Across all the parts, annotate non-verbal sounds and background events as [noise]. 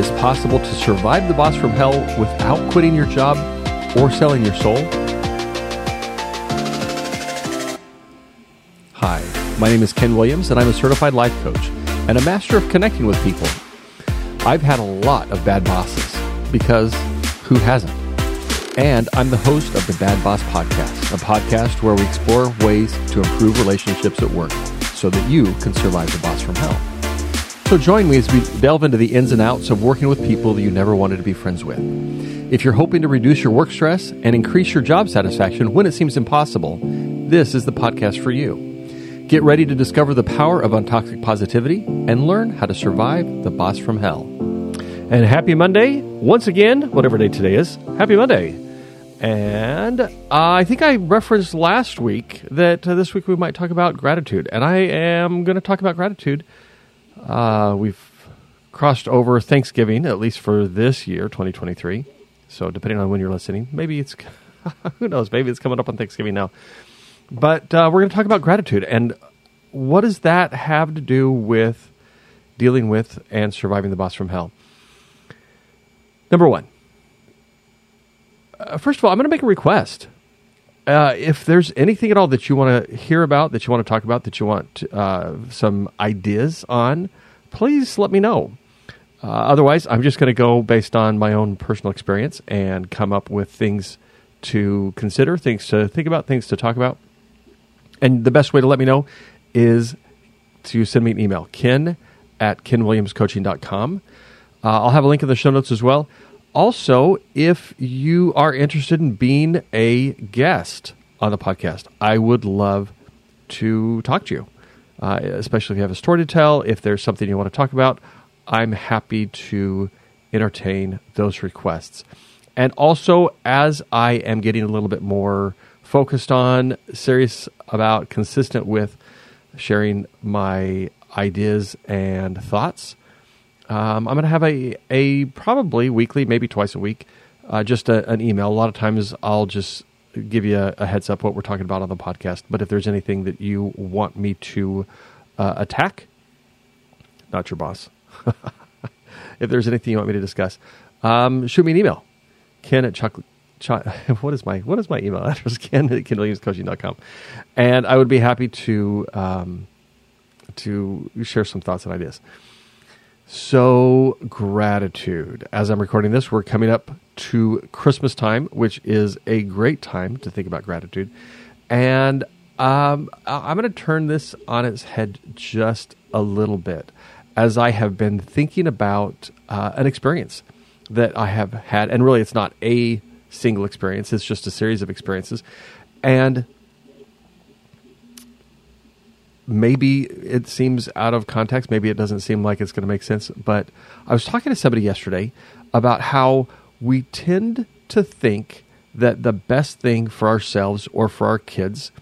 it's possible to survive the boss from hell without quitting your job or selling your soul? Hi, my name is Ken Williams, and I'm a certified life coach and a master of connecting with people. I've had a lot of bad bosses because who hasn't? And I'm the host of the Bad Boss Podcast, a podcast where we explore ways to improve relationships at work so that you can survive the boss from hell. So join me as we delve into the ins and outs of working with people that you never wanted to be friends with. If you're hoping to reduce your work stress and increase your job satisfaction when it seems impossible, this is the podcast for you. Get ready to discover the power of untoxic positivity and learn how to survive the boss from hell. And happy Monday once again, whatever day today is. Happy Monday. And uh, I think I referenced last week that uh, this week we might talk about gratitude. And I am going to talk about gratitude. Uh, we've crossed over Thanksgiving, at least for this year, 2023. So depending on when you're listening, maybe it's, [laughs] who knows, maybe it's coming up on Thanksgiving now. But uh, we're going to talk about gratitude. And what does that have to do with dealing with and surviving the boss from hell? Number one, uh, first of all, I'm going to make a request. Uh, if there's anything at all that you want to hear about, that you want to talk about, that you want uh, some ideas on, please let me know. Uh, otherwise, I'm just going to go based on my own personal experience and come up with things to consider, things to think about, things to talk about. And the best way to let me know is to send me an email, ken at kenwilliamscoaching.com. Uh, I'll have a link in the show notes as well. Also, if you are interested in being a guest on the podcast, I would love to talk to you, uh, especially if you have a story to tell, if there's something you want to talk about. I'm happy to entertain those requests. And also, as I am getting a little bit more focused on, serious about, consistent with sharing my ideas and thoughts, um, I'm going to have a, a probably weekly, maybe twice a week, uh, just a, an email. A lot of times I'll just give you a, a, heads up what we're talking about on the podcast. But if there's anything that you want me to uh, attack, not your boss. [laughs] if there's anything you want me to discuss, um, shoot me an email. Ken at chocolate. Ch- [laughs] what is my what is my email [laughs] address? Ken at kenwilliamscoaching.com. And I would be happy to um, to share some thoughts and ideas. So, gratitude. As I'm recording this, we're coming up to Christmas time, which is a great time to think about gratitude. And um, I'm going to turn this on its head just a little bit as I have been thinking about uh, an experience that I have had. And really, it's not a single experience, it's just a series of experiences. And maybe it seems out of context. Maybe it doesn't seem like it's going to make sense. But I was talking to somebody yesterday about how we tend to think that the best thing for ourselves or for our kids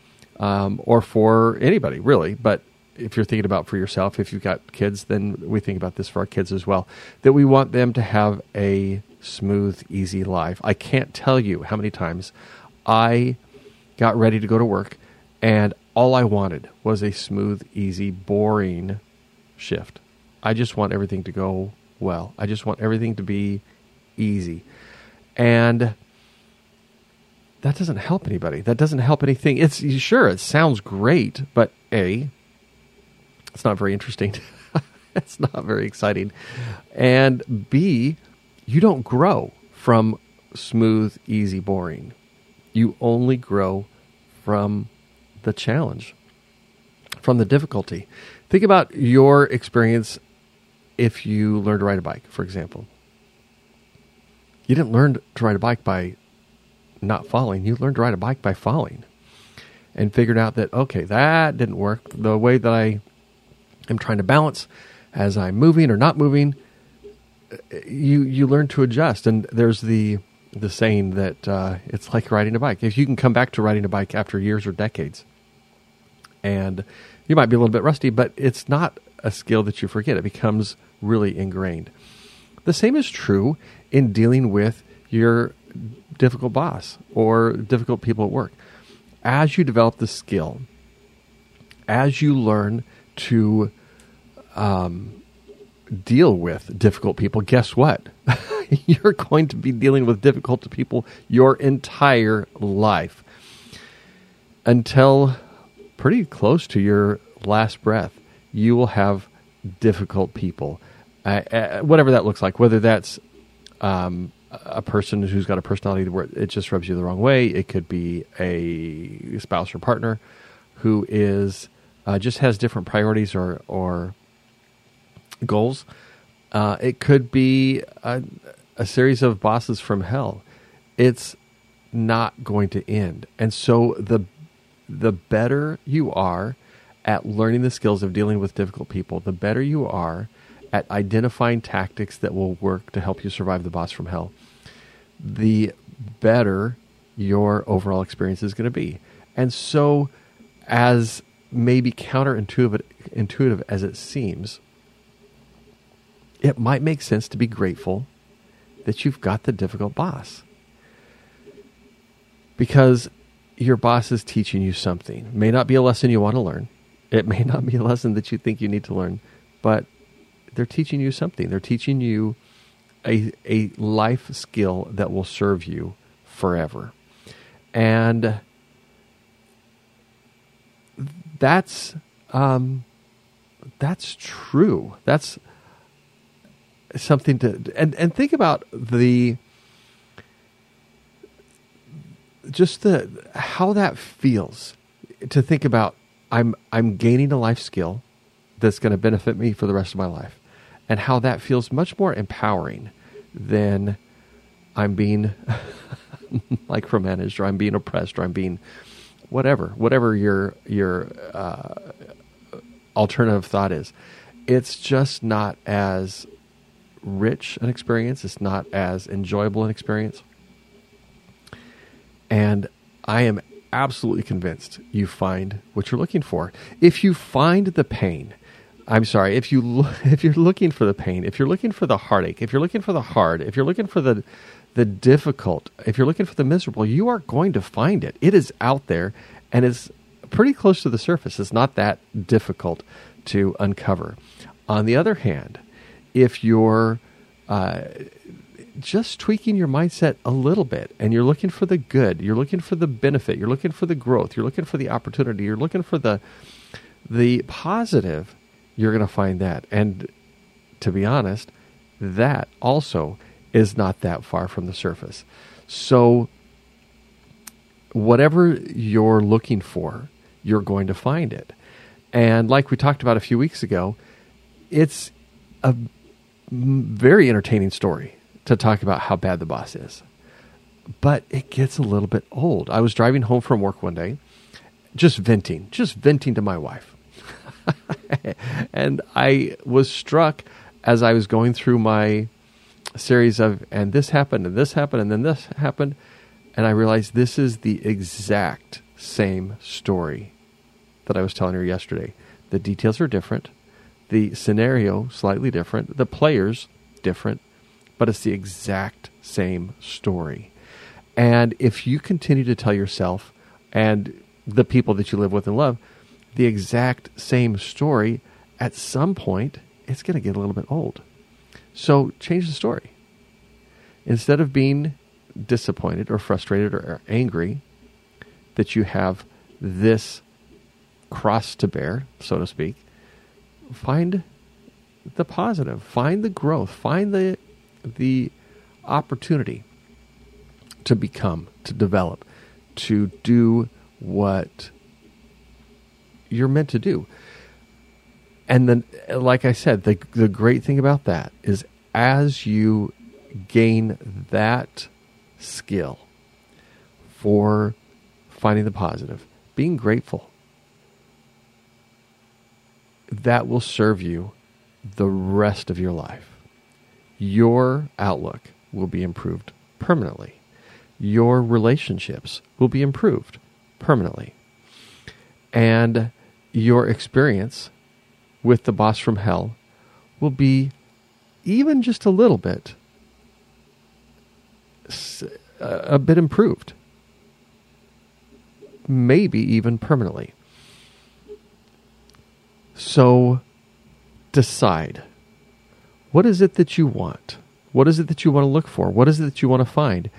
um, or for anybody really, but if you're thinking about for yourself, if you've got kids, then we think about this for our kids as well, that we want them to have a smooth, easy life. I can't tell you how many times I got ready to go to work and all I wanted was a smooth, easy, boring shift. I just want everything to go well. I just want everything to be easy. And that doesn't help anybody. That doesn't help anything. It's sure it sounds great, but A, it's not very interesting. [laughs] it's not very exciting. And B, you don't grow from smooth, easy, boring. You only grow from the challenge, from the difficulty. Think about your experience if you learned to ride a bike, for example. You didn't learn to ride a bike by not falling, you learned to ride a bike by falling and figured out that, okay, that didn't work. The way that I am trying to balance as I'm moving or not moving, you, you learn to adjust. And there's the, the saying that uh, it's like riding a bike. If you can come back to riding a bike after years or decades, and you might be a little bit rusty, but it's not a skill that you forget. It becomes really ingrained. The same is true in dealing with your difficult boss or difficult people at work. As you develop the skill, as you learn to um, deal with difficult people, guess what? [laughs] You're going to be dealing with difficult people your entire life until pretty close to your last breath. You will have difficult people, uh, uh, whatever that looks like, whether that's um, a person who's got a personality where it just rubs you the wrong way. It could be a spouse or partner who is uh, just has different priorities or or goals. Uh, it could be a, a series of bosses from hell. It's not going to end, and so the the better you are at learning the skills of dealing with difficult people, the better you are at identifying tactics that will work to help you survive the boss from hell, the better your overall experience is going to be. And so, as maybe counterintuitive intuitive as it seems, it might make sense to be grateful that you've got the difficult boss. Because your boss is teaching you something. It may not be a lesson you want to learn. It may not be a lesson that you think you need to learn, but they're teaching you something. They're teaching you a, a life skill that will serve you forever. And that's um, that's true. That's something to and and think about the just the how that feels to think about I'm I'm gaining a life skill that's going to benefit me for the rest of my life and how that feels much more empowering than I'm being [laughs] micromanaged or I'm being oppressed or I'm being whatever, whatever your your uh, alternative thought is. It's just not as rich an experience. It's not as enjoyable an experience. And I am absolutely convinced you find what you're looking for. If you find the pain, I'm sorry, if you lo- [laughs] if you're looking for the pain, if you're looking for the heartache, if you're looking for the hard, if you're looking for the the difficult, if you're looking for the miserable, you are going to find it. It is out there and it's pretty close to the surface. It's not that difficult to uncover. On the other hand, if you're uh, just tweaking your mindset a little bit and you're looking for the good, you're looking for the benefit, you're looking for the growth, you're looking for the opportunity, you're looking for the the positive, you're going to find that. And to be honest, that also is not that far from the surface. So whatever you're looking for, you're going to find it. And like we talked about a few weeks ago, it's a very entertaining story to talk about how bad the boss is. But it gets a little bit old. I was driving home from work one day, just venting, just venting to my wife. [laughs] and I was struck as I was going through my series of, and this happened, and this happened, and then this happened. And I realized this is the exact same story that I was telling her yesterday. The details are different, the scenario slightly different, the players different, but it's the exact same story. And if you continue to tell yourself and the people that you live with and love the exact same story, at some point it's going to get a little bit old. So change the story. Instead of being disappointed or frustrated or angry that you have this cross to bear, so to speak, find the positive, find the growth, find the the opportunity to become, to develop, to do what you're meant to do. And then, like I said, the, the great thing about that is as you gain that skill for finding the positive, being grateful, that will serve you the rest of your life your outlook will be improved permanently. Your relationships will be improved permanently. And your experience with the boss from hell will be even just a little bit uh, a bit improved maybe even permanently so decide What is it that you want? What is it that you want to look for? What is it that you want to find?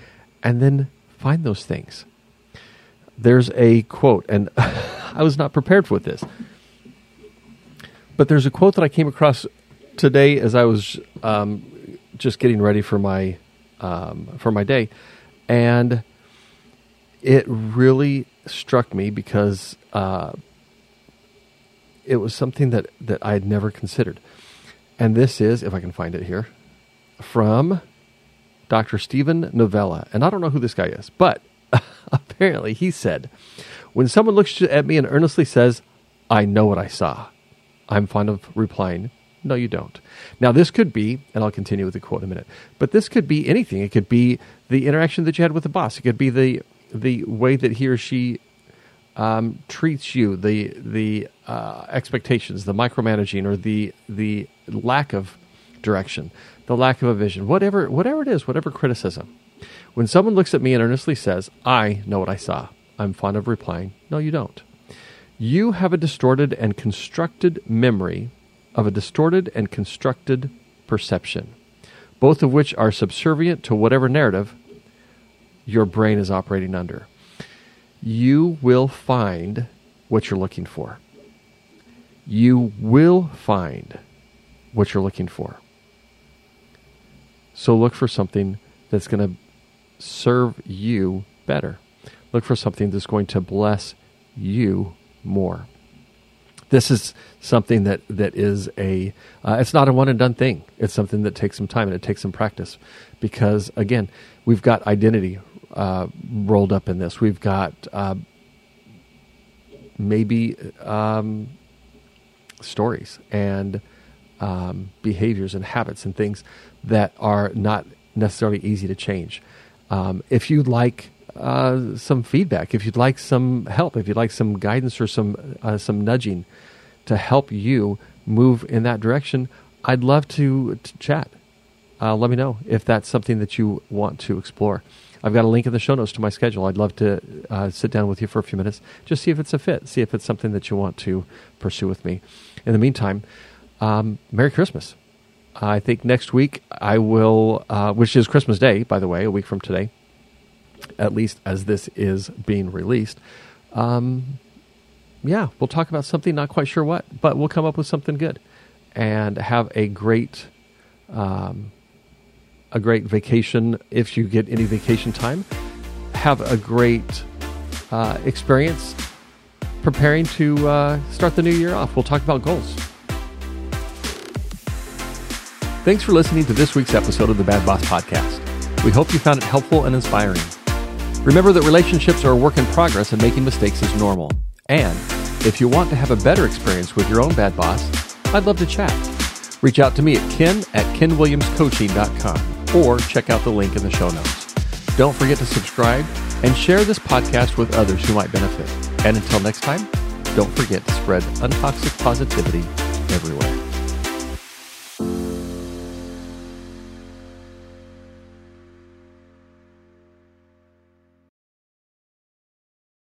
And then find those things. There's a quote, and [laughs] I was not prepared for this, but there's a quote that I came across today as I was um, just getting ready for my um, for my day, and it really struck me because uh, it was something that that I had never considered. And this is, if I can find it here, from Dr. Steven Novella. And I don't know who this guy is, but [laughs] apparently he said, When someone looks at me and earnestly says, I know what I saw, I'm fond of replying, No, you don't. Now, this could be, and I'll continue with the quote in a minute, but this could be anything. It could be the interaction that you had with the boss, it could be the, the way that he or she um, treats you, the the uh, expectations, the micromanaging, or the the lack of direction, the lack of a vision, whatever whatever it is, whatever criticism. When someone looks at me and earnestly says, "I know what I saw," I'm fond of replying, "No, you don't." You have a distorted and constructed memory of a distorted and constructed perception, both of which are subservient to whatever narrative your brain is operating under you will find what you're looking for. You will find what you're looking for. So look for something that's going to serve you better. Look for something that's going to bless you more. This is something that, that is a, uh, it's not a one and done thing. It's something that takes some time and it takes some practice because, again, we've got identity uh, rolled up in this. We've got uh, maybe um, stories and um, behaviors and habits and things that are not necessarily easy to change. Um, if you'd like uh, some feedback, if you'd like some help, if you'd like some guidance or some uh, some nudging to help you move in that direction, I'd love to, to chat. Uh, let me know if that's something that you want to explore. I've got a link in the show notes to my schedule. I'd love to uh, sit down with you for a few minutes, just see if it's a fit, see if it's something that you want to pursue with me. In the meantime, um, Merry Christmas. I think next week I will, uh, which is Christmas Day, by the way, a week from today, at least as this is being released. Um, yeah, we'll talk about something, not quite sure what, but we'll come up with something good and have a great um, a great vacation if you get any vacation time. Have a great uh, experience preparing to uh, start the new year off. We'll talk about goals. Thanks for listening to this week's episode of the Bad Boss Podcast. We hope you found it helpful and inspiring. Remember that relationships are a work in progress and making mistakes is normal. And if you want to have a better experience with your own bad boss, I'd love to chat. Reach out to me at ken at kenwilliamscoaching.com or check out the link in the show notes. Don't forget to subscribe and share this podcast with others who might benefit. And until next time, don't forget to spread untoxic positivity everywhere.